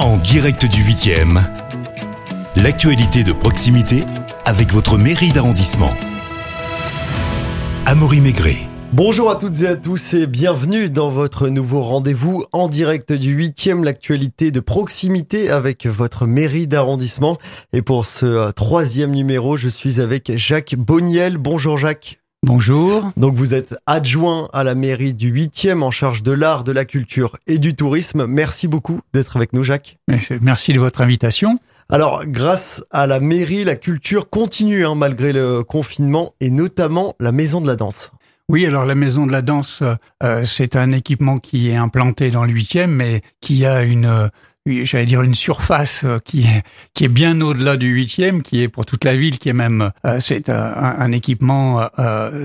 En direct du 8e, l'actualité de proximité avec votre mairie d'arrondissement. Amaury Maigret. Bonjour à toutes et à tous et bienvenue dans votre nouveau rendez-vous en direct du 8e, l'actualité de proximité avec votre mairie d'arrondissement. Et pour ce euh, troisième numéro, je suis avec Jacques Boniel. Bonjour Jacques. Bonjour. Donc vous êtes adjoint à la mairie du 8e en charge de l'art, de la culture et du tourisme. Merci beaucoup d'être avec nous Jacques. Merci de votre invitation. Alors, grâce à la mairie, la culture continue hein, malgré le confinement et notamment la maison de la danse. Oui, alors la maison de la danse, euh, c'est un équipement qui est implanté dans le huitième, mais qui a une, euh, j'allais dire une surface euh, qui est, qui est bien au-delà du huitième, qui est pour toute la ville, qui est même, c'est un, un, équipement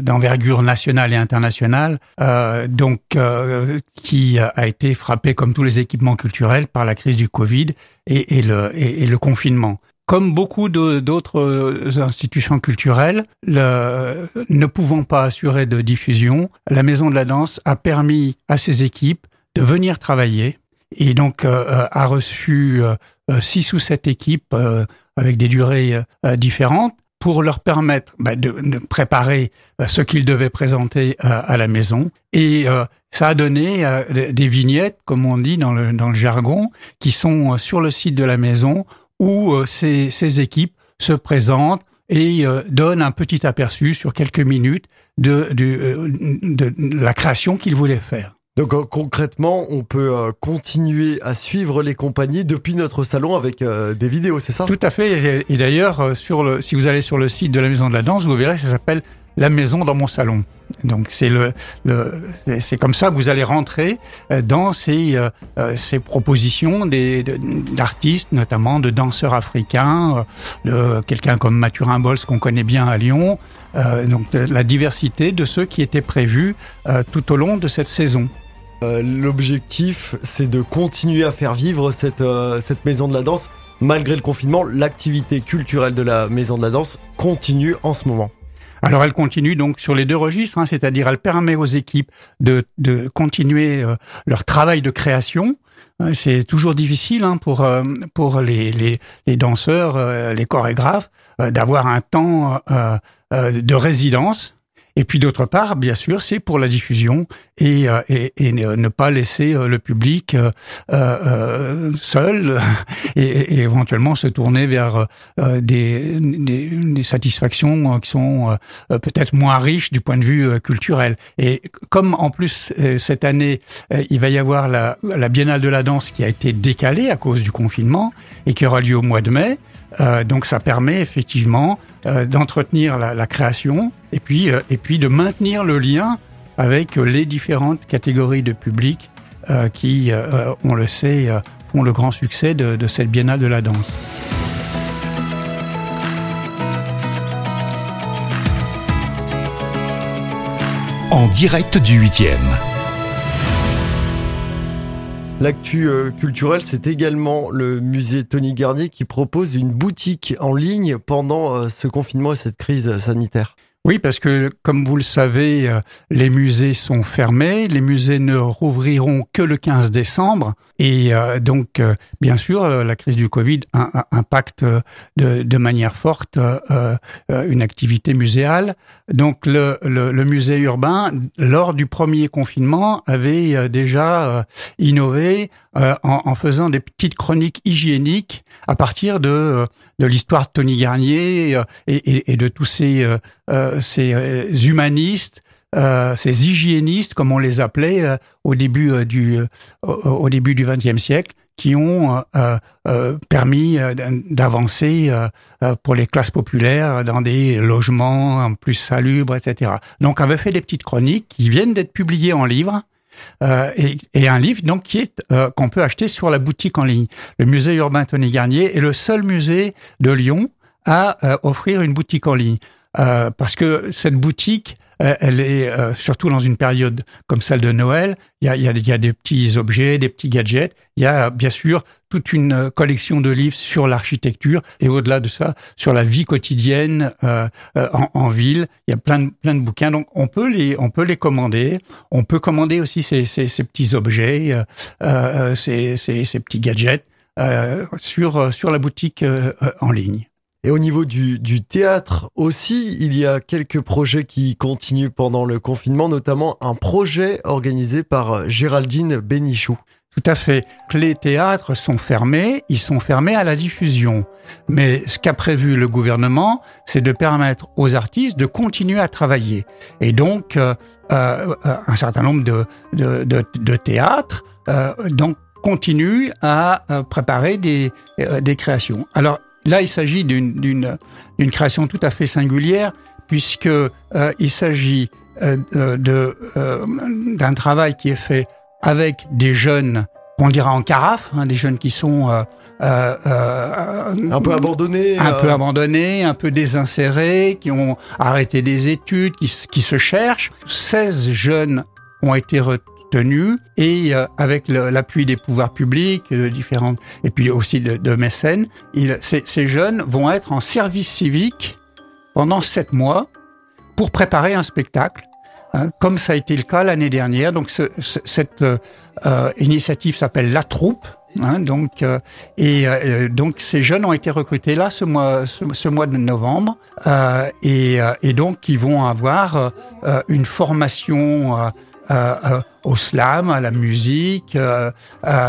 d'envergure nationale et internationale, donc qui a été frappé comme tous les équipements culturels par la crise du Covid et, le, confinement. Comme beaucoup d'autres euh, institutions culturelles, le, ne pouvant pas assurer de diffusion, la Maison de la Danse a permis à ses équipes de venir travailler et donc euh, euh, a reçu six ou sept équipes avec des durées différentes pour leur permettre bah, de, de, préparer ce qu'ils devaient présenter à la maison. Et ça a donné des vignettes, comme on dit dans le, dans le jargon, qui sont sur le site de la maison où euh, ces, ces, équipes se présentent et euh, donnent un petit aperçu sur quelques minutes de, euh, de la création qu'ils voulaient faire. Donc concrètement, on peut continuer à suivre les compagnies depuis notre salon avec des vidéos, c'est ça? Tout à fait. Et, d'ailleurs, si vous allez sur le site de la Maison de la Danse, vous verrez, ça s'appelle la maison dans mon salon. Donc c'est le, le c'est comme ça que vous allez rentrer euh, dans ces, euh, euh, ces propositions des d'artistes, notamment de danseurs africains, de quelqu'un comme Mathurin Bols qu'on connaît bien à Lyon. donc la diversité de ceux qui étaient prévus tout au long de cette saison. L'objectif, c'est de continuer à faire vivre cette, cette maison de la danse. Malgré le confinement, l'activité culturelle de la maison de la danse continue en ce moment. Alors elle continue donc sur les deux registres, hein, c'est-à-dire elle permet aux équipes de, de continuer euh, leur travail de création. Euh, c'est toujours difficile hein, pour euh, pour les, les, les danseurs, les chorégraphes, d'avoir un temps de résidence et puis d'autre part, bien sûr, c'est pour la diffusion et, euh, et, et ne pas laisser euh, le public euh, euh seul et, et, éventuellement se tourner vers des, des, des, satisfactions qui sont peut-être moins riches du point de vue culturel. Et comme en plus cette année, il va y avoir la, la Biennale de la danse qui a été décalée à cause du confinement et qui aura lieu au mois de mai, euh, donc ça permet effectivement euh, d'entretenir la, création et puis, euh, et puis de maintenir le lien avec les différentes catégories de public qui, on le sait, font le grand succès de, de cette biennale de la danse. En direct du 8e. L'actu euh, culturelle, c'est également le musée Tony Garnier qui propose une boutique en ligne pendant euh, ce confinement et cette crise sanitaire. Oui, parce que comme vous le savez, euh, les musées sont fermés, les musées ne rouvriront que le 15 décembre, et euh, donc euh, bien sûr la crise du Covid impacte de, de manière forte une activité muséale. Donc le, le, musée urbain, lors du premier confinement, avait déjà innové en, en faisant des petites chroniques hygiéniques à partir de de l'histoire de Tony Garnier et, et, et de tous ces euh, ces euh, humanistes, euh, ces hygiénistes, comme on les appelait euh, au début euh, du au début du XXe siècle, qui ont permis d'avancer pour les classes populaires dans des logements plus salubres, etc. Donc, on avait fait des petites chroniques qui viennent d'être publiées en livre. Et, et, un livre donc qui est qu'on peut acheter sur la boutique en ligne. Le musée urbain Tony Garnier est le seul musée de Lyon à offrir une boutique en ligne. Euh, parce que cette boutique, euh, elle est euh, surtout dans une période comme celle de Noël. Il y a, y, a, y a des petits objets, des petits gadgets. Il y a bien sûr toute une collection de livres sur l'architecture et au-delà de ça, sur la vie quotidienne euh, en, en, ville. Il y a plein de, plein de bouquins, donc on peut les on peut les commander. On peut commander aussi ces, ces, ces petits objets, ces, ces, ces petits gadgets. sur, sur la boutique en ligne. Et au niveau du, théâtre aussi, il y a quelques projets qui continuent pendant le confinement, notamment un projet organisé par Géraldine Bénichou. Tout à fait. Les théâtres sont fermés, ils sont fermés à la diffusion. Mais ce qu'a prévu le gouvernement, c'est de permettre aux artistes de continuer à travailler. Et donc, euh, euh, un certain nombre de, théâtres euh, donc, continuent à euh, préparer des, euh, des créations. Alors, Là, il s'agit d'une création tout à fait singulière, puisque euh, il s'agit euh, de euh, d'un travail qui est fait avec des jeunes, on dira en carafe, hein, des jeunes qui sont euh, euh, un peu abandonnés, un peu abandonnés, un peu désinsérés, qui ont arrêté des études, qui, qui se cherchent. 16 jeunes ont été et euh, avec l'appui des pouvoirs publics, différentes et puis aussi de, mécènes, ces, jeunes vont être en service civique pendant sept mois pour préparer un spectacle, hein, comme ça a été le cas l'année dernière. Donc ce, ce, cette euh, euh initiative s'appelle La Troupe. Hein, donc et donc ces jeunes ont été recrutés là ce mois ce, mois de novembre et, et donc ils vont avoir une formation au slam, à la musique, euh,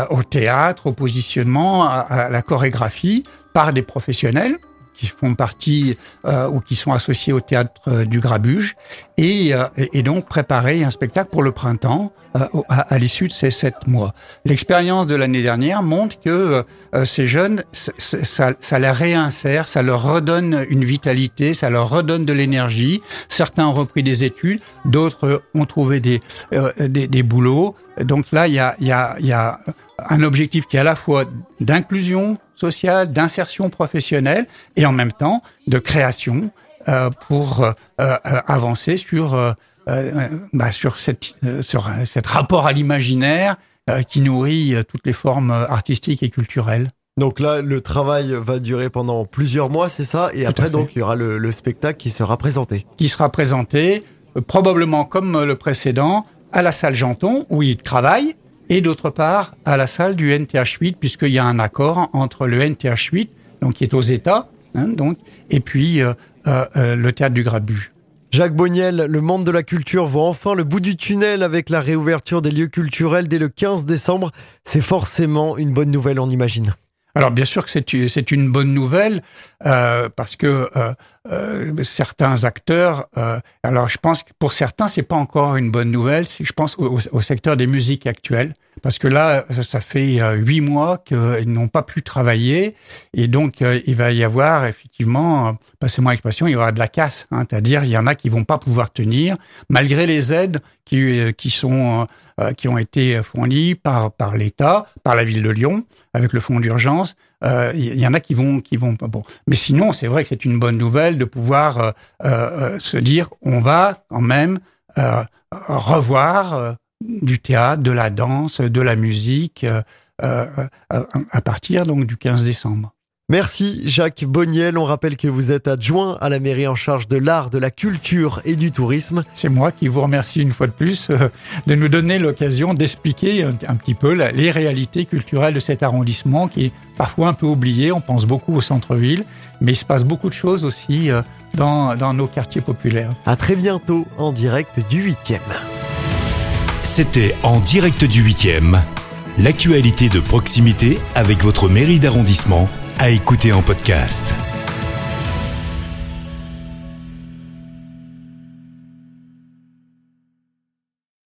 au théâtre, au positionnement, à, à, la chorégraphie, par des professionnels qui font partie euh, ou qui sont associés au théâtre du Grabuge, et, euh, et donc préparer un spectacle pour le printemps euh, à, à l'issue de ces sept mois. L'expérience de l'année dernière montre que ces jeunes, ça, ça, les réinsère, ça leur redonne une vitalité, ça leur redonne de l'énergie. Certains ont repris des études, d'autres ont trouvé des, des, des boulots. Donc là, il y a, y a, y a un objectif qui est à la fois d'inclusion sociale, d'insertion professionnelle et en même temps de création euh, pour euh, euh, avancer sur, bah, sur, cette, sur cet rapport à l'imaginaire qui nourrit toutes les formes artistiques et culturelles. Donc là, le travail va durer pendant plusieurs mois, c'est ça? Et Tout après, donc, il y aura le, le spectacle qui sera présenté. Qui sera présenté, probablement comme le précédent, à la salle Janton, où il travaille, et d'autre part à la salle du NTH 8 puisqu'il y a un accord entre le NTH 8 donc qui est aux États hein, donc et puis euh, euh, le théâtre du Grabu. Jacques Boniel, le monde de la culture voit enfin le bout du tunnel avec la réouverture des lieux culturels dès le 15 décembre. C'est forcément une bonne nouvelle, on imagine. Alors bien sûr que c'est une bonne nouvelle euh, parce que euh, euh, certains acteurs, euh, alors je pense que pour certains c'est pas encore une bonne nouvelle. Je pense au, au, secteur des musiques actuelles parce que là ça fait euh, huit mois qu'ils n'ont pas pu travailler et donc euh, il va y avoir effectivement, passez-moi l'expression, il y aura de la casse. Hein, C'est-à-dire il y en a qui vont pas pouvoir tenir malgré les aides qui, qui sont qui ont été fournies par par l'État, par la ville de Lyon avec le fonds d'urgence. Il y en a qui vont qui vont bon mais sinon, c'est vrai que c'est une bonne nouvelle de pouvoir euh, euh, se dire on va quand même euh, revoir euh, du théâtre, de la danse, de la musique euh, à partir donc du 15 décembre. Merci Jacques Boniel. On rappelle que vous êtes adjoint à la mairie en charge de l'art, de la culture et du tourisme. C'est moi qui vous remercie une fois de plus euh, de nous donner l'occasion d'expliquer un, petit peu les réalités culturelles de cet arrondissement qui est parfois un peu oublié. On pense beaucoup au centre-ville, mais il se passe beaucoup de choses aussi euh, dans, dans nos quartiers populaires. À très bientôt en direct du 8e. C'était en direct du 8e, l'actualité de proximité avec votre mairie d'arrondissement à écouter en podcast.